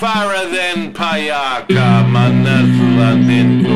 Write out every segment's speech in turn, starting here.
Farah then Payaka Manatla then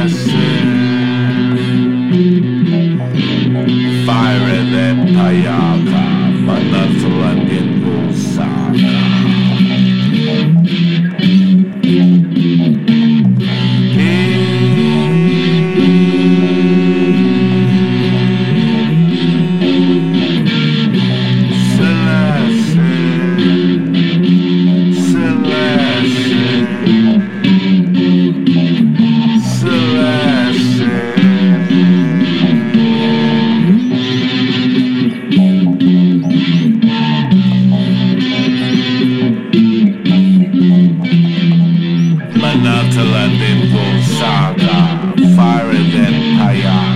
glass. Fire in that payaka, manasla in Osaka. enough to let them go saga, fire and empire.